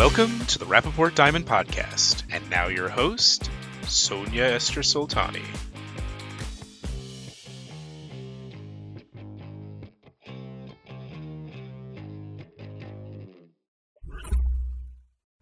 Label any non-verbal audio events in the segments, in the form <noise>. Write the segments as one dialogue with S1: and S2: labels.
S1: Welcome to the Rapaport Diamond Podcast. And now your host, Sonia Esther Soltani.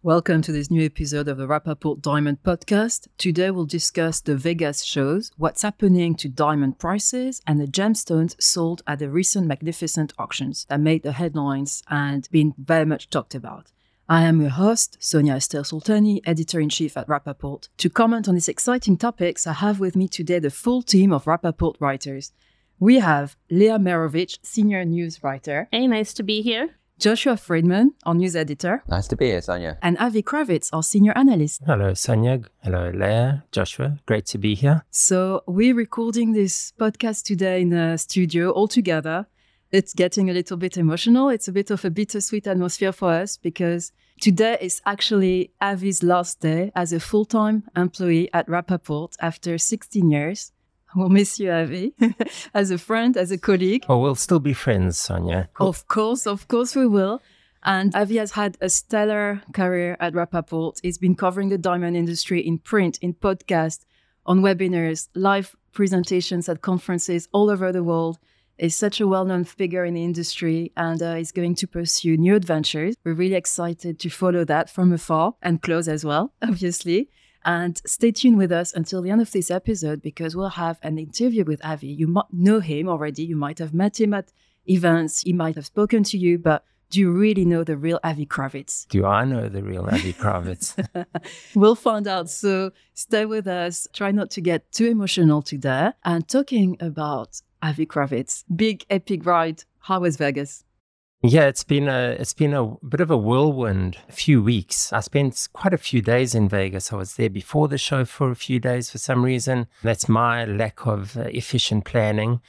S2: Welcome to this new episode of the Rapaport Diamond Podcast. Today we'll discuss the Vegas shows, what's happening to diamond prices, and the gemstones sold at the recent magnificent auctions that made the headlines and been very much talked about. I am your host, Sonia Esther Soltani, editor in chief at Rapaport. To comment on these exciting topics, I have with me today the full team of Rapaport writers. We have Leah Meirovich, senior news writer.
S3: Hey, nice to be here.
S2: Joshua Friedman, our news editor,
S4: Nice to be here, Sonia.
S2: and Avi Krawitz, our senior analyst.
S5: Hello, Sonia. Hello, Leah, Joshua. Great to be here.
S2: So we're recording this podcast today in the studio all together. It's getting a little bit emotional. It's a bit of a bittersweet atmosphere for us because today is actually Avi's last day as a full-time employee at Rapaport after 16 years. We'll miss you, Avi, <laughs> as a friend, as a colleague.
S5: Well, we'll still be friends, Sonia.
S2: Of course, of course we will. And Avi has had a stellar career at Rapaport. He's been covering the diamond industry in print, in podcast, on webinars, live presentations at conferences all over the world. He's such a well-known figure in the industry and uh, he's going to pursue new adventures. We're really excited to follow that from afar and close as well, <laughs> obviously. And stay tuned with us until the end of this episode because we'll have an interview with Avi. You might know him already. You might have met him at events. He might have spoken to you, but do you really know the real Avi Krawitz?
S5: Do I know the real Avi Krawitz? <laughs>
S2: We'll find out. So stay with us. Try not to get too emotional today. And talking about Avi Krawitz, big epic ride. How was Vegas?
S5: yeah, it's been a it's been a bit of a whirlwind few weeks. I spent quite a few days in Vegas. I was there before the show for a few days for some reason. That's my lack of uh, efficient planning.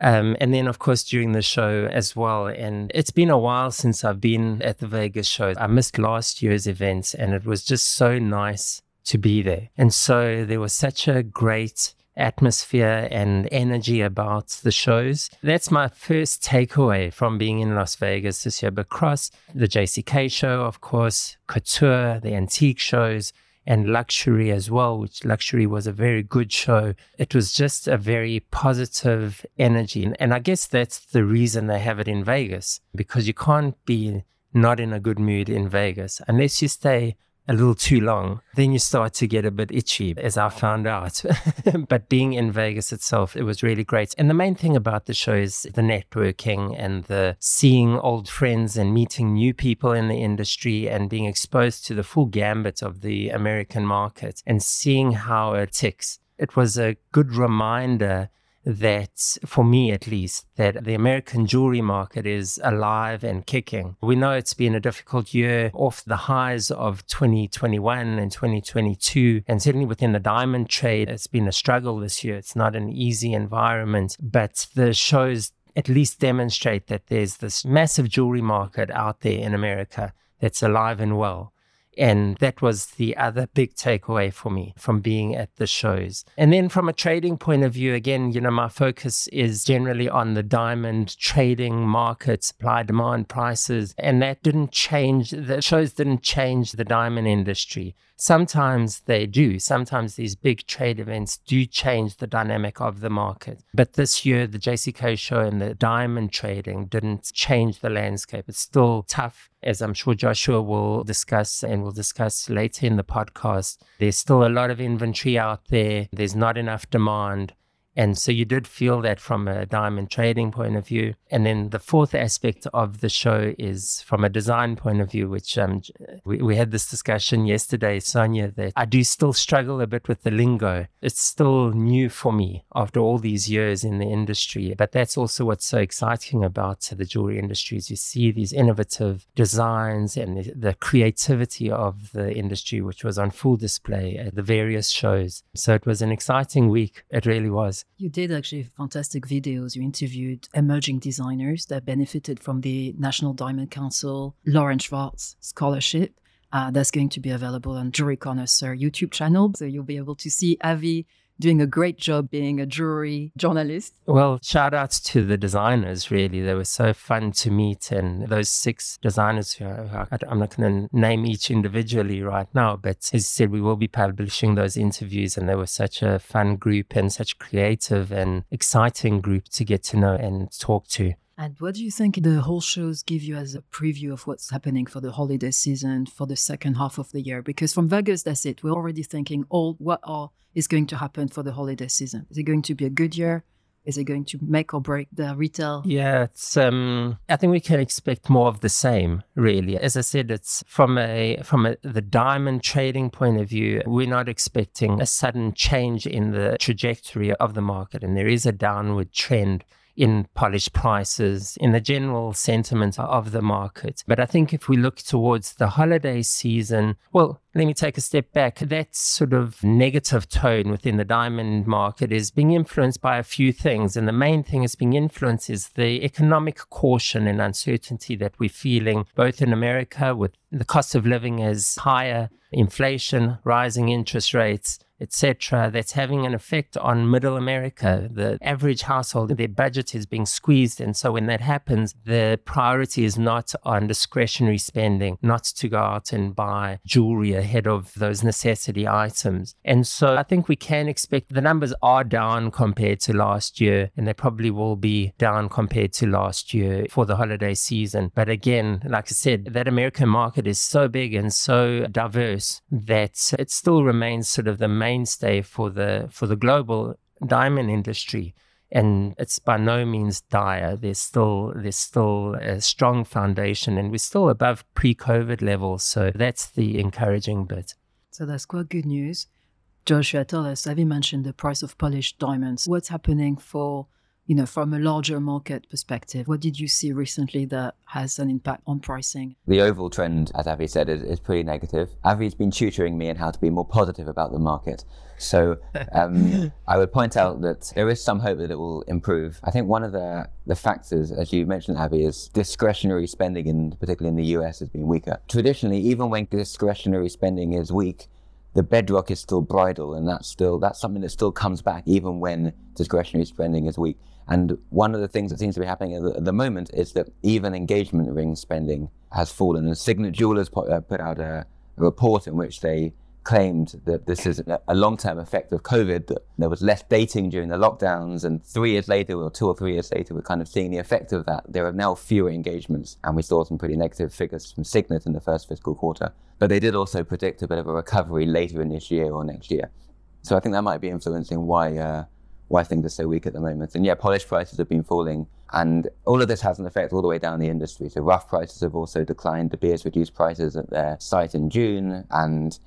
S5: Um, and then, of course, during the show as well. And it's been a while since I've been at the Vegas show. I missed last year's events, and it was just so nice to be there. And so there was such a great atmosphere and energy about the shows. That's my first takeaway from being in Las Vegas this year. But across the JCK show, of course, couture, the antique shows, and luxury as well, which luxury was a very good show. It was just a very positive energy. And, and I guess that's the reason they have it in Vegas, because you can't be not in a good mood in Vegas unless you stay a little too long. Then you start to get a bit itchy, as I found out. <laughs> but being in Vegas itself, it was really great. And the main thing about the show is the networking and the seeing old friends and meeting new people in the industry and being exposed to the full gambit of the American market and seeing how it ticks. It was a good reminder that, for me at least, that the American jewelry market is alive and kicking. We know it's been a difficult year off the highs of 2021 and 2022, and certainly within the diamond trade, it's been a struggle this year. It's not an easy environment, but the shows at least demonstrate that there's this massive jewelry market out there in America that's alive and well. And that was the other big takeaway for me from being at the shows. And then from a trading point of view, again, you know, my focus is generally on the diamond trading market, supply, demand, prices. And that didn't change, the shows didn't change the diamond industry. Sometimes they do. Sometimes these big trade events do change the dynamic of the market. But this year, the JCK show and the diamond trading didn't change the landscape. It's still tough, as I'm sure Joshua will discuss and will discuss later in the podcast. There's still a lot of inventory out there, there's not enough demand. And so you did feel that from a diamond trading point of view. And then the fourth aspect of the show is from a design point of view, which um, we, we had this discussion yesterday, Sonia, that I do still struggle a bit with the lingo. It's still new for me after all these years in the industry. But that's also what's so exciting about the jewelry industry is you see these innovative designs and the, the creativity of the industry, which was on full display at the various shows. So it was an exciting week. It really was.
S2: You did actually fantastic videos. You interviewed emerging designers that benefited from the Natural Diamond Council Lorraine Schwartz scholarship. Uh, that's going to be available on Jewelry Connoisseur YouTube channel. So you'll be able to see Avi doing a great job being a jewelry journalist.
S5: Well, shout outs to the designers, really. They were so fun to meet. And those six designers, who I'm not going to name each individually right now, but as you said, we will be publishing those interviews. And they were such a fun group and such creative and exciting group to get to know and talk to.
S2: And what do you think the whole shows give you as a preview of what's happening for the holiday season for the second half of the year? Because from Vegas, that's it. We're already thinking, all what all is going to happen for the holiday season? Is it going to be a good year? Is it going to make or break the retail?
S5: Yeah, it's. Um, I think we can expect more of the same. Really, as I said, it's from a from a, the diamond trading point of view. We're not expecting a sudden change in the trajectory of the market, and there is a downward trend in polished prices, in the general sentiment of the market. But I think if we look towards the holiday season, well, let me take a step back. That sort of negative tone within the diamond market is being influenced by a few things. And the main thing is being influenced is the economic caution and uncertainty that we're feeling both in America with the cost of living is higher, inflation, rising interest rates etc., that's having an effect on middle America. The average household, their budget is being squeezed. And so when that happens, the priority is not on discretionary spending, not to go out and buy jewelry ahead of those necessity items. And so I think we can expect the numbers are down compared to last year, and they probably will be down compared to last year for the holiday season. But again, like I said, that American market is so big and so diverse that it still remains sort of the main mainstay for the for the global diamond industry and it's by no means dire. There's still there's still a strong foundation, and we're still above pre-COVID levels. So that's the encouraging bit.
S2: So that's quite good news. Joshua, tell us. Have you mentioned the price of polished diamonds? What's happening for you know, from a larger market perspective, what did you see recently that has an impact on pricing?
S3: The overall trend, as Avi said, is, is pretty negative. Avi's been tutoring me in how to be more positive about the market. So <laughs> um, I would point out that there is some hope that it will improve. I think one of the, the factors, as you mentioned, Avi, is discretionary spending, in, particularly in the US, has been weaker. Traditionally, even when discretionary spending is weak, the bedrock is still bridal, and that's still that's something that still comes back even when discretionary spending is weak. And one of the things that seems to be happening at the, at the moment is that even engagement ring spending has fallen. And Signet Jewelers put, uh, put out a, a, report in which they claimed that this is a long-term effect of COVID, that there was less dating during the lockdowns, and three years later, or two or three years later, we're kind of seeing the effect of that. There are now fewer engagements, and we saw some pretty negative figures from Signet in the first fiscal quarter. But they did also predict a bit of a recovery later in this year or next year. So I think that might be influencing why uh, why things are so weak at the moment. And yeah, polish prices have been falling. And all of this has an effect all the way down the industry. So rough prices have also declined. De Beers reduced prices at their site in June. And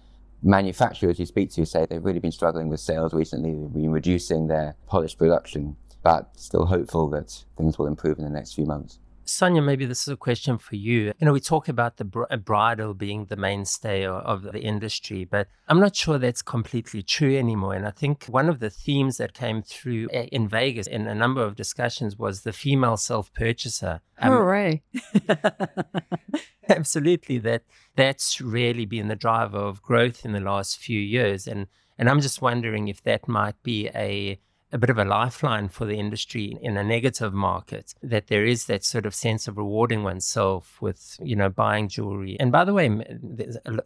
S3: manufacturers you speak to say they've really been struggling with sales recently. They've been reducing their polish production, but still hopeful that things will improve in the next few months.
S5: Sonia, maybe this is a question for you. You know, we talk about the br- bridal being the mainstay of, of the industry, but I'm not sure that's completely true anymore. And I think one of the themes that came through eh, in Vegas in a number of discussions was the female self purchaser.
S2: Um, Hooray! <laughs>
S5: absolutely, that that's really been the driver of growth in the last few years, and and I'm just wondering if that might be a a bit of a lifeline for the industry in a negative market that there is that sort of sense of rewarding oneself with you know buying jewelry and by the way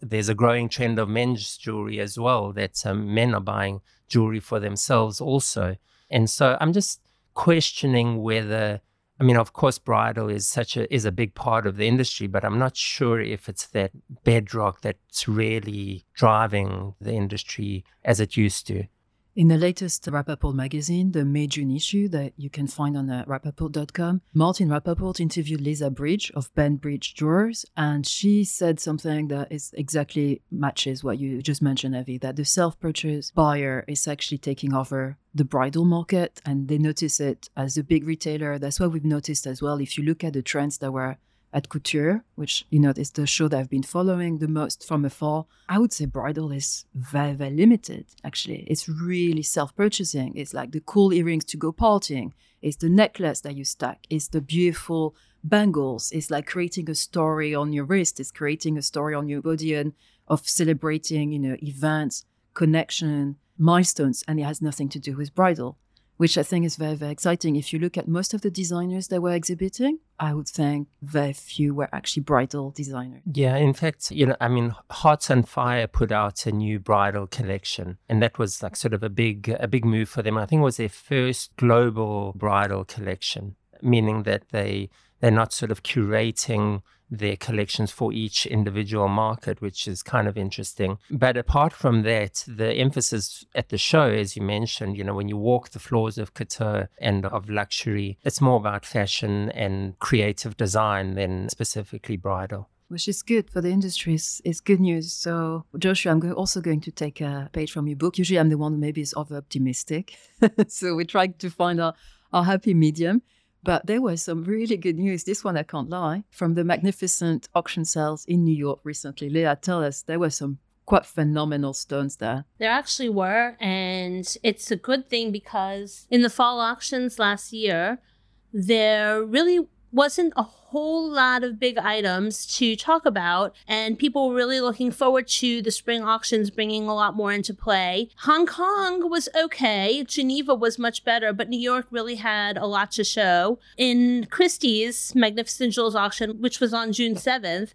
S5: there's a, growing trend of men's jewelry as well that um, men are buying jewelry for themselves also and so i'm just questioning whether I mean, of course, bridal is such a is a big part of the industry, but I'm not sure if it's that bedrock that's really driving the industry as it used to.
S2: In the latest Rapaport magazine, the May June issue that you can find on uh, rapaport.com, Martin Rapaport interviewed Lisa Bridge of Ben Bridge Jewelers, and she said something that is exactly matches what you just mentioned, Evie, that the self-purchase buyer is actually taking over the bridal market, and they notice it as a big retailer. That's what we've noticed as well. If you look at the trends that were at Couture, which you know is the show that I've been following the most from afar. I would say bridal is very very limited. Actually, it's really self-purchasing. It's like the cool earrings to go partying. It's the necklace that you stack. It's the beautiful bangles. It's like creating a story on your wrist. It's creating a story on your body and of celebrating you know events, connection, milestones and it has nothing to do with bridal, which I think is very, very exciting. If you look at most of the designers that were exhibiting, I would think very few were actually bridal designers.
S5: Yeah, in fact, you know, I mean, Hearts on Fire put out a new bridal collection, and that was like sort of a big, a big move for them. I think it was their first global bridal collection, meaning that they they're not sort of curating their collections for each individual market, which is kind of interesting. But apart from that, the emphasis at the show, as you mentioned, you know, when you walk the floors of couture and of luxury, it's more about fashion and creative design than specifically bridal
S2: which is good for the industry. It's, good news. So, Joshua, I'm also going to take a page from your book. Usually, I'm the one who maybe is over optimistic. <laughs> so, we're trying to find our, our happy medium. But there was some really good news. This one I can't lie from the magnificent auction sales in New York recently. Leah, tell us there were some quite phenomenal stones there.
S4: There actually were, and it's a good thing because in the fall auctions last year, there really wasn't a whole lot of big items to talk about, and people were really looking forward to the spring auctions bringing a lot more into play. Hong Kong was okay, Geneva was much better, but New York really had a lot to show. In Christie's Magnificent Jewels auction, which was on June 7th,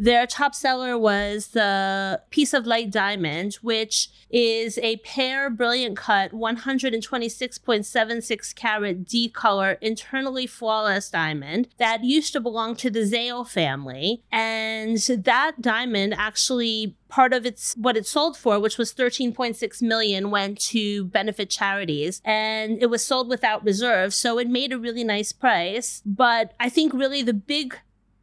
S4: their top seller was the piece of light diamond, which is a pear brilliant cut 126.76 carat D color internally flawless diamond that used to belong to the Zale family. And that diamond actually part of its what it sold for which was 13.6 million went to benefit charities and it was sold without reserve so it made a really nice price but i think really the big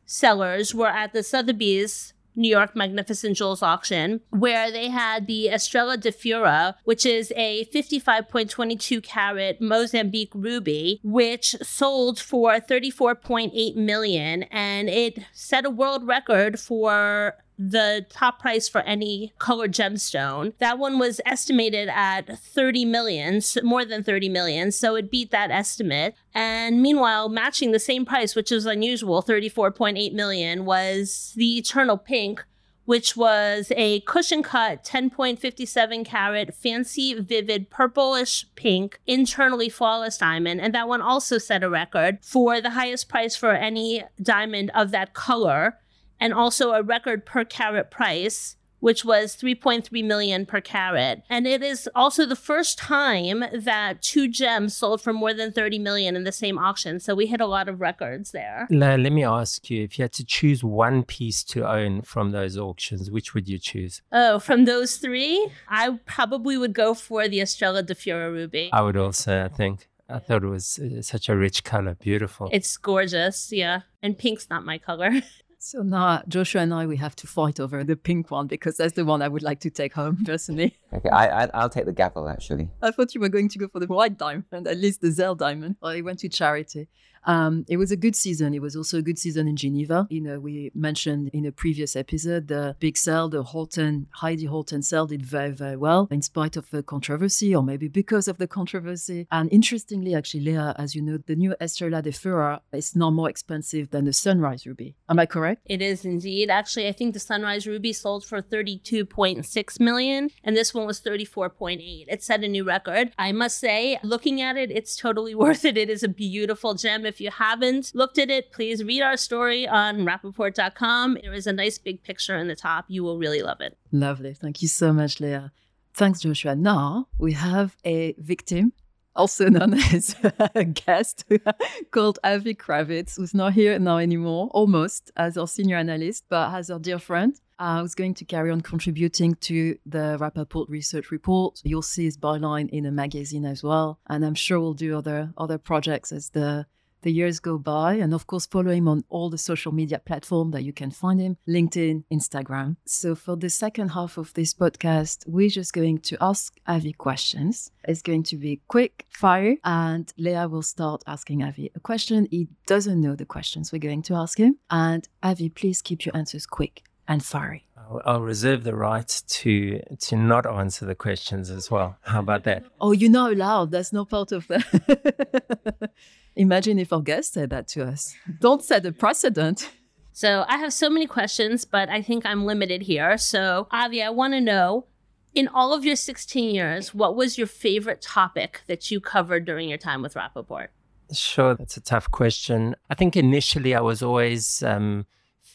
S4: sellers were at the Sotheby's New York Magnificent Jewels auction, where they had the Estrella de Fura, which is a 55.22 carat Mozambique ruby, which sold for 34.8 million, and it set a world record for the top price for any colored gemstone. That one was estimated at 30 million, more than 30 million, so it beat that estimate. And meanwhile, matching the same price, which is unusual, 34.8 million, was the Eternal Pink, which was a cushion cut 10.57 carat fancy vivid purplish pink internally flawless diamond and that one also set a record for the highest price for any diamond of that color and also a record per carat price which was 3.3 million per carat. And it is also the first time that two gems sold for more than 30 million in the same auction. So we hit a lot of records there.
S5: let me ask you if you had to choose one piece to own from those auctions, which would you choose?
S4: Oh, from those three, I probably would go for the Estrella de Fura Ruby.
S5: I would also, I think. I thought it was uh, such a rich color, beautiful.
S4: It's gorgeous, yeah. And pink's not my color. <laughs>
S2: So now Joshua and I, we have to fight over the pink one because that's the one I would like to take home <laughs> personally.
S3: Okay, I, I will take the gavel actually.
S2: I thought you were going to go for the white diamond, at least the Zell diamond. I went to charity. Um, it was a good season. It was also a good season in Geneva. You know, we mentioned in a previous episode the big sale, the Horten, Heidi Horten sale did very, very well in spite of the controversy or maybe because of the controversy. And interestingly, actually, Leah, as you know, the new Estrella de Fura is now more expensive than the Sunrise Ruby. Am I correct?
S4: It is indeed. Actually, I think the Sunrise Ruby sold for 32.6 million and this one was 34.8. It set a new record. I must say, looking at it, it's totally <laughs> worth it. It is a beautiful gem. If you haven't looked at it, please read our story on Rapaport.com. There is a nice big picture in the top. You will really love it.
S2: Lovely. Thank you so much, Leah. Thanks, Joshua. Now we have a victim also known <laughs> as a guest <laughs> called Avi Krawitz, who's not here now anymore, almost as our senior analyst, but as our dear friend. Uh, who's going to carry on contributing to the Rapaport research report. You'll see his byline in a magazine as well. And I'm sure we'll do other other projects as the the years go by. And of course, follow him on all the social media platforms that you can find him LinkedIn, Instagram. So, for the second half of this podcast, we're just going to ask Avi questions. It's going to be quick fire, and Leah will start asking Avi a question. He doesn't know the questions we're going to ask him. And Avi, please keep your answers quick and fiery.
S5: I'll reserve the right to to not answer the questions as well. How about that?
S2: Oh, you're not allowed. That's not part of that. <laughs> Imagine if our guest said that to us. Don't set a precedent.
S4: So I have so many questions, but I think I'm limited here. So Avi, I want to know In all of your 16 years, what was your favorite topic that you covered during your time with Rapaport?
S5: Sure, that's a tough question. I think initially I was always um,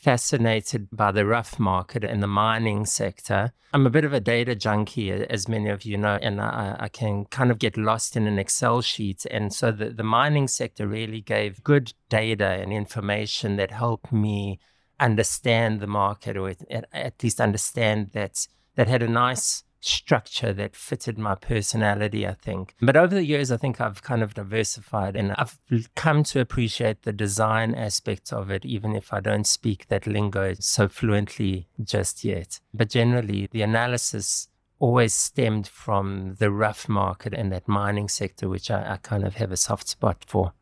S5: fascinated by the rough market and the mining sector. I'm a bit of a data junkie, as many of you know, and I, I can kind of get lost in an Excel sheet. And so the, the mining sector really gave good data and information that helped me understand the market or at, at least understand that that had a nice structure that fitted my personality, I think. But over the years, I think I've kind of diversified and I've come to appreciate the design aspect of it, even if I don't speak that lingo so fluently just yet. But generally, the analysis always stemmed from the rough market and that mining sector, which I, I kind of have a soft spot for.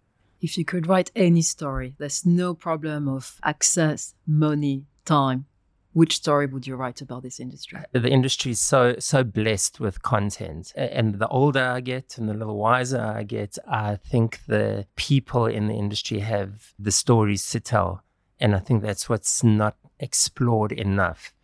S2: If you could write any story, there's no problem of access, money, time which story would you write about this industry?
S5: Uh, the industry is so so blessed with content, and the older I get and the little wiser I get, I think the people in the industry have the stories to tell, and I think that's what's not explored enough.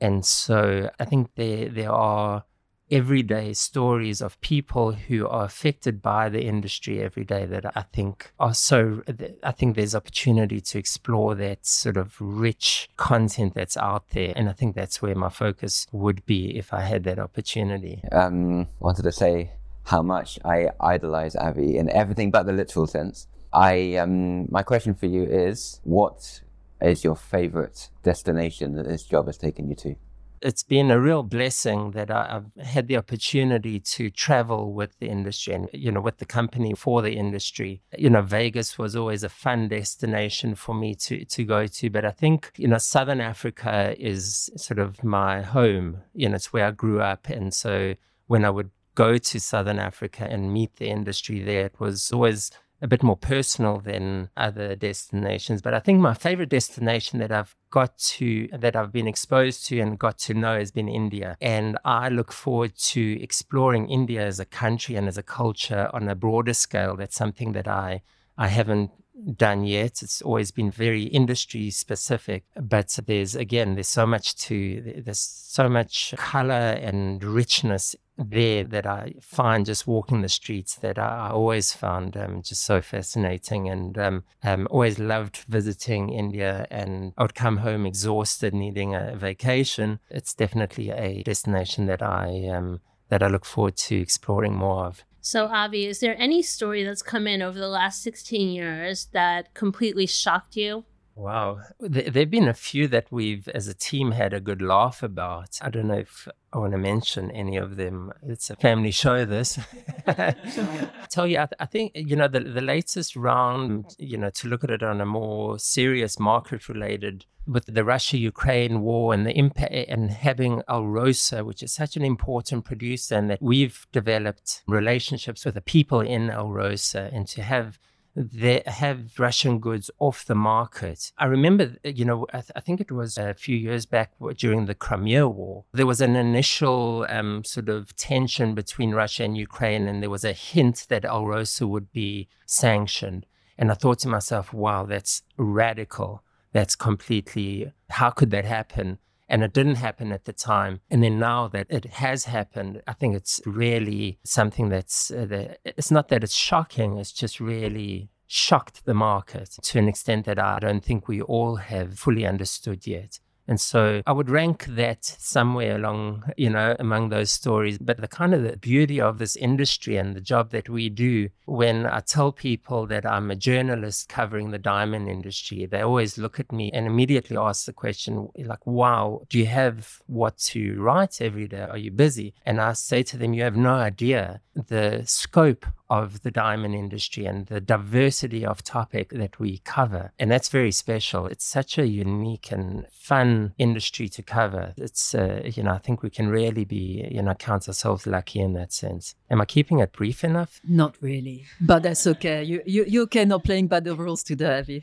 S5: And so I think there there are everyday stories of people who are affected by the industry every day that I think are so, I think there's opportunity to explore that sort of rich content that's out there. And I think that's where my focus would be if I had that opportunity.
S3: Um, wanted to say how much I idolize Avi in everything but the literal sense. I, um, my question for you is what is your favorite destination that this job has taken you to?
S5: It's been a real blessing that I, have had the opportunity to travel with the industry and, you know, with the company for the industry. You know, Vegas was always a fun destination for me to, to go to. But I think, you know, Southern Africa is sort of my home. You know, it's where I grew up. And so when I would go to Southern Africa and meet the industry there, it was always a bit more personal than other destinations. But I think my favorite destination that I've got to, that I've been exposed to and got to know has been India. And I look forward to exploring India as a country and as a culture on a broader scale. That's something that I, I haven't done yet. It's always been very industry specific, but there's again, there's so much to, there's so much color and richness there that I find just walking the streets that I always found um, just so fascinating and um, um, always loved visiting India and I would come home exhausted needing a vacation. It's definitely a destination that I um, that I look forward to exploring more of.
S4: So, Avi, is there any story that's come in over the last 16 years that completely shocked you?
S5: Wow. There have been a few that we've, as a team, had a good laugh about. I don't know if I want to mention any of them. It's a family show, this. <laughs> Tell you, I, th- I, think, you know, the, the latest round, you know, to look at it on a more serious market related with the Russia Ukraine war and the impact and having Alrosa, which is such an important producer, and that we've developed relationships with the people in Alrosa, and to have they have Russian goods off the market. I remember, you know, I, th- I, think it was a few years back during the Crimea War, there was an initial um, sort of tension between Russia and Ukraine, and there was a hint that Alrosa would be sanctioned. And I thought to myself, wow, that's radical. That's completely, how could that happen? And it didn't happen at the time. And then now that it has happened, I think it's really something that's, uh, the, it's not that it's shocking, it's just really shocked the market to an extent that I don't think we all have fully understood yet. And so I would rank that somewhere along, you know, among those stories. But the kind of the beauty of this industry and the job that we do, when I tell people that I'm a journalist covering the diamond industry, they always look at me and immediately ask the question, like, wow, do you have what to write every day? Are you busy? And I say to them, you have no idea the scope of the diamond industry and the diversity of topic that we cover. And that's very special. It's such a unique and fun industry to cover. It's, uh, you know, I think we can really be, you know, count ourselves lucky in that sense. Am I keeping it brief enough?
S2: Not really, but that's okay. You, you, you're okay not playing by the rules today, Avi.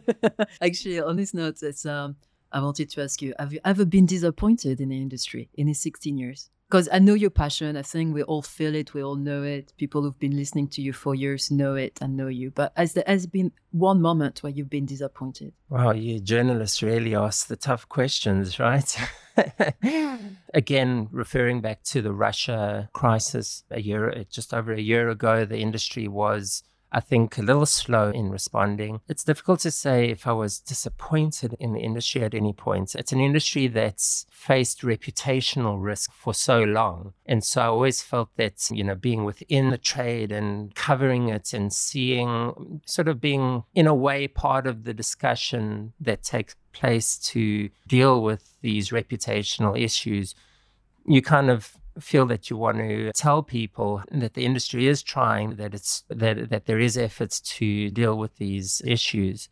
S2: <laughs> Actually, on this note, it's, um, I wanted to ask you, have you ever been disappointed in the industry in these 16 years? Because I know your passion. I think we all feel it. We all know it. People who've been listening to you for years know it and know you. But has there has been one moment where you've been disappointed?
S5: Wow, you journalists really ask the tough questions, right? <laughs> Again, referring back to the Russia crisis a year, just over a year ago, the industry was I think, a little slow in responding. It's difficult to say if I was disappointed in the industry at any point. It's an industry that's faced reputational risk for so long. And so I always felt that, you know, being within the trade and covering it and seeing, sort of being, in a way, part of the discussion that takes place to deal with these reputational issues, you kind of feel that you want to tell people that the industry is trying, that it's that that there is efforts to deal with these issues.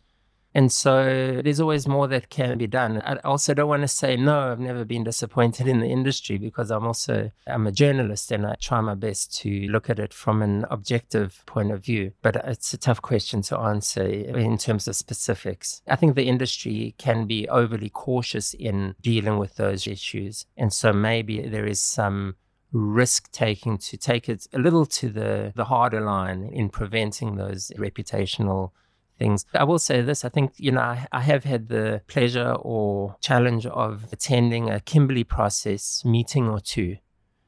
S5: And so there's always more that can be done. I also don't want to say no, I've never been disappointed in the industry because I'm also I'm a journalist and I try my best to look at it from an objective point of view. But it's a tough question to answer in terms of specifics. I think the industry can be overly cautious in dealing with those issues. And so maybe there is some risk taking to take it a little to the, the harder line in preventing those reputational things. I will say this I think, you know, I, I, have had the pleasure or challenge of attending a Kimberley process meeting or two.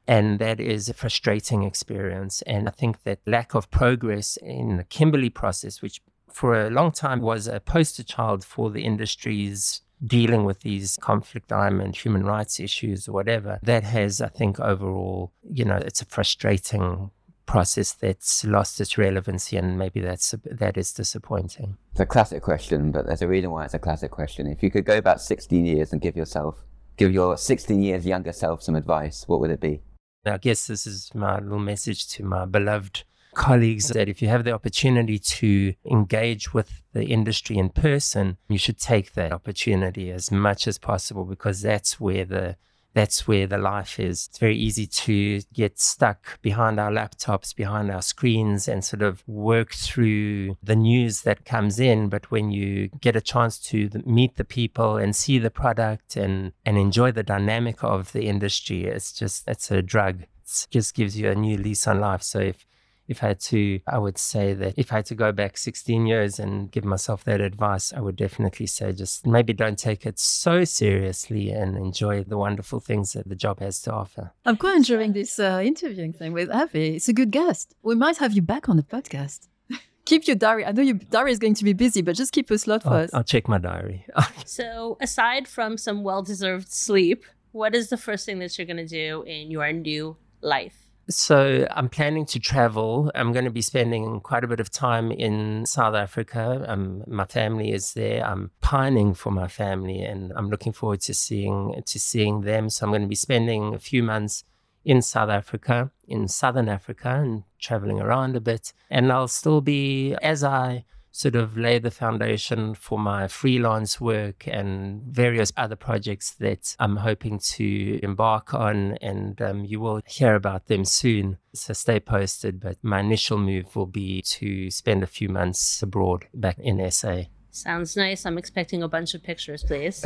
S5: And that is a frustrating experience. And I think that lack of progress in the Kimberley process, which for a long time was a poster child for the industry's dealing with these conflict diamond human rights issues or whatever, that has, I think, overall, you know, it's a frustrating process that's lost its relevancy and maybe that's that is disappointing.
S3: It's a classic question but there's a reason why it's a classic question. If you could go back 16 years and give yourself give your 16 years younger self some advice what would it be?
S5: I guess this is my little message to my beloved colleagues that if you have the opportunity to engage with the industry in person, you should take that opportunity as much as possible because that's where the that's where the life is. It's very easy to get stuck behind our laptops, behind our screens, and sort of work through the news that comes in. But when you get a chance to meet the people and see the product and, and enjoy the dynamic of the industry, it's just, it's a drug. It just gives you a new lease on life. So if if I had to, I would say that if I had to go back 16 years and give myself that advice, I would definitely say just maybe don't take it so seriously and enjoy the wonderful things that the job has to offer.
S2: I'm quite enjoying this uh, interviewing thing with Avi. It's a good guest. We might have you back on the podcast. <laughs> keep your diary. I know your diary is going to be busy, but just keep a slot for
S5: I'll,
S2: us.
S5: I'll check my diary. <laughs>
S4: so, aside from some well deserved sleep, what is the first thing that you're going to do in your new life?
S5: So I'm planning to travel. I'm going to be spending quite a bit of time in South Africa. Um, my family is there. I'm pining for my family, and I'm looking forward to seeing to seeing them. So I'm going to be spending a few months in South Africa, in Southern Africa, and traveling around a bit. And I'll still be as I sort of lay the foundation for my freelance work and various other projects that I'm hoping to embark on. And um, you will hear about them soon. So stay posted. But my initial move will be to spend a few months abroad back in SA.
S4: Sounds nice. I'm expecting a bunch of pictures, please.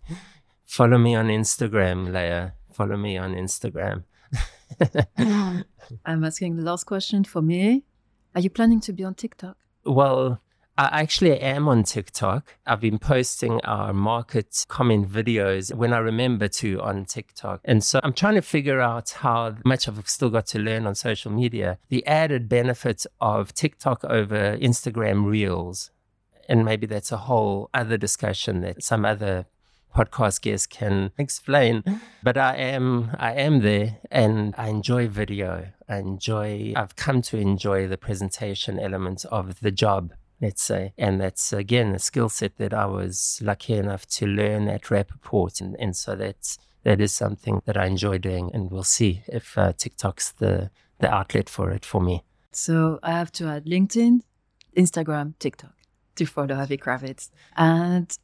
S4: <laughs>
S5: Follow me on Instagram, Leah. Follow me on Instagram. <laughs> <laughs>
S2: I'm asking the last question for me. Are you planning to be on TikTok?
S5: Well, I actually am on TikTok. I've been posting our market comment videos when I remember to on TikTok. And so I'm trying to figure out how much I've still got to learn on social media. The added benefits of TikTok over Instagram Reels. And maybe that's a whole other discussion that some other podcast guests can explain. But I am I am there and I enjoy video. I enjoy I've come to enjoy the presentation elements of the job let's say. And that's again a skill set that I was lucky enough to learn at Rapaport. And, and so that's that is something that I enjoy doing. And we'll see if uh, TikTok's the the outlet for it for me.
S2: So I have to add LinkedIn, Instagram, TikTok to follow Avi Krawitz. And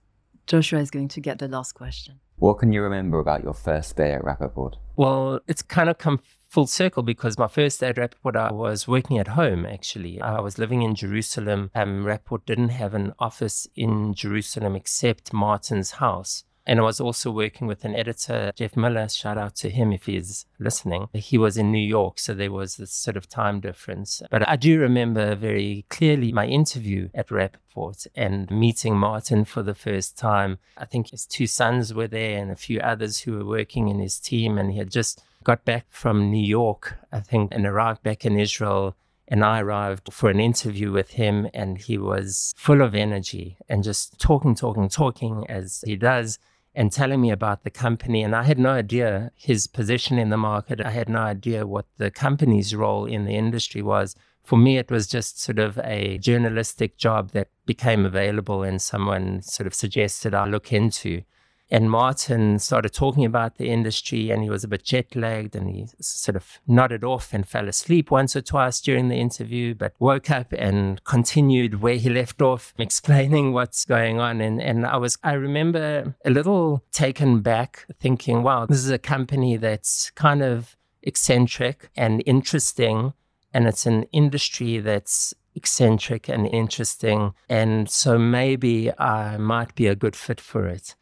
S2: Joshua is going to get the last question.
S3: What can you remember about your first day at Rapaport?
S5: Well, it's kind of come full circle because my first day at Rapaport, I was working at home actually. I was living in Jerusalem. Um, Rapaport didn't have an office in Jerusalem except Martin's house. And I was also working with an editor, Jeff Miller. Shout out to him if he's listening. He was in New York, so there was this sort of time difference. But I do remember very clearly my interview at Rapaport and meeting Martin for the first time. I think his two sons were there and a few others who were working in his team. And he had just got back from New York, I think, and arrived back in Israel and I arrived for an interview with him, and he was full of energy and just talking, talking, talking as he does and telling me about the company. And I had no idea his position in the market. I had no idea what the company's role in the industry was. For me, it was just sort of a journalistic job that became available and someone sort of suggested I look into. And Martin started talking about the industry and he was a bit jet lagged and he sort of nodded off and fell asleep once or twice during the interview, but woke up and continued where he left off, <laughs> explaining what's going on. And, and I was, I remember a little taken back thinking, wow, this is a company that's kind of eccentric and interesting. And it's an industry that's eccentric and interesting. And so maybe I might be a good fit for it.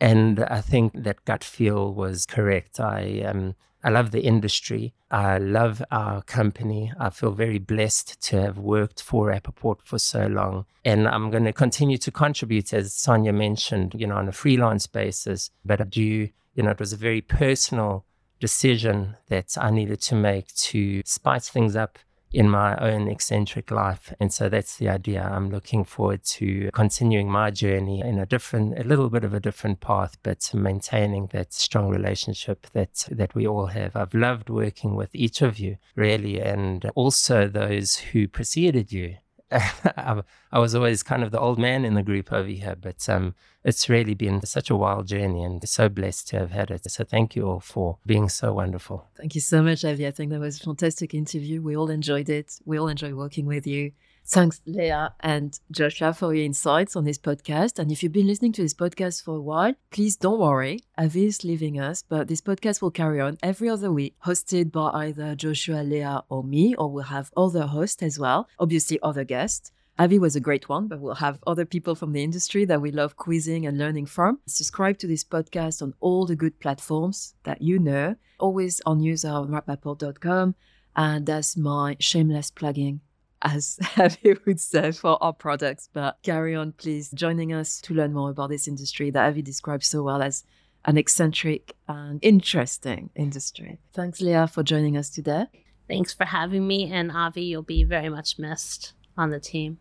S5: And I think that gut feel was correct. I um, I love the industry. I love our company. I feel very blessed to have worked for Rapaport for so long. And I'm going to continue to contribute, as Sonia mentioned, you know, on a freelance basis. But I do, you know, it was a very personal decision that I needed to make to spice things up in my own eccentric life. And so that's the idea. I'm looking forward to continuing my journey in a different, a little bit of a different path, but maintaining that strong relationship that, that we all have. I've loved working with each of you, really, and also those who preceded you. <laughs> I, was always kind of the old man in the group over here, but um, it's really been such a wild journey and so blessed to have had it. So thank you all for being so wonderful.
S2: Thank you so much, Avi. I think that was a fantastic interview. We all enjoyed it. We all enjoy working with you. Thanks, Leah and Joshua, for your insights on this podcast. And if you've been listening to this podcast for a while, please don't worry. Avi is leaving us, but this podcast will carry on every other week, hosted by either Joshua, Leah, or me, or we'll have other hosts as well, obviously, other guests. Avi was a great one, but we'll have other people from the industry that we love quizzing and learning from. Subscribe to this podcast on all the good platforms that you know, always on user on rapaport.com. And that's my shameless plugging as <laughs> Avi would say, for our products. But carry on, please, joining us to learn more about this industry that Avi describes so well as an eccentric and interesting industry. Thanks, Leah, for joining us today.
S4: Thanks for having me. And Avi, you'll be very much missed on the team.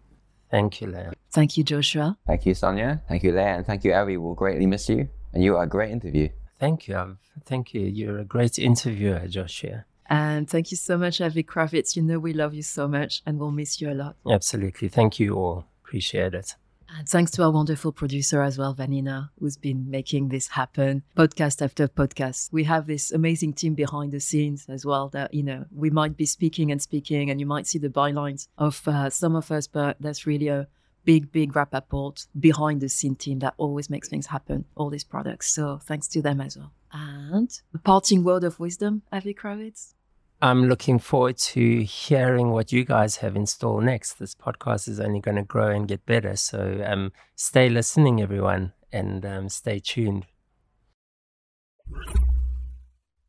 S5: Thank you, Leah.
S2: Thank you, Joshua.
S3: Thank you, Sonia. Thank you, Leah. And thank you, Avi. We'll greatly miss you. And you are a great interview.
S5: Thank you. I've, thank you. You're a great interviewer, Joshua.
S2: And thank you so much, Avi Krawitz. You know we love you so much and we'll miss you a lot.
S5: Absolutely. Thank you all. Appreciate it.
S2: And thanks to our wonderful producer as well, Vanina, who's been making this happen podcast after podcast. We have this amazing team behind the scenes as well that, you know, we might be speaking and speaking and you might see the bylines of uh, some of us, but that's really a big, big Rapaport behind the scene team that always makes things happen, all these products. So thanks to them as well. And a parting word of wisdom, Avi Krawitz.
S5: I'm looking forward to hearing what you guys have in store next. This podcast is only going to grow and get better. So um, stay listening, everyone, and um, stay tuned.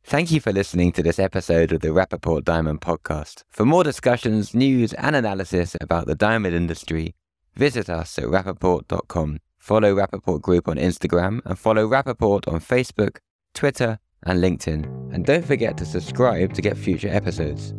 S3: Thank you for listening to this episode of the Rapaport Diamond Podcast. For more discussions, news, and analysis about the diamond industry, visit us at rapaport.com. Follow Rapaport Group on Instagram and follow Rapaport on Facebook, Twitter, and LinkedIn. And don't forget to subscribe to get future episodes.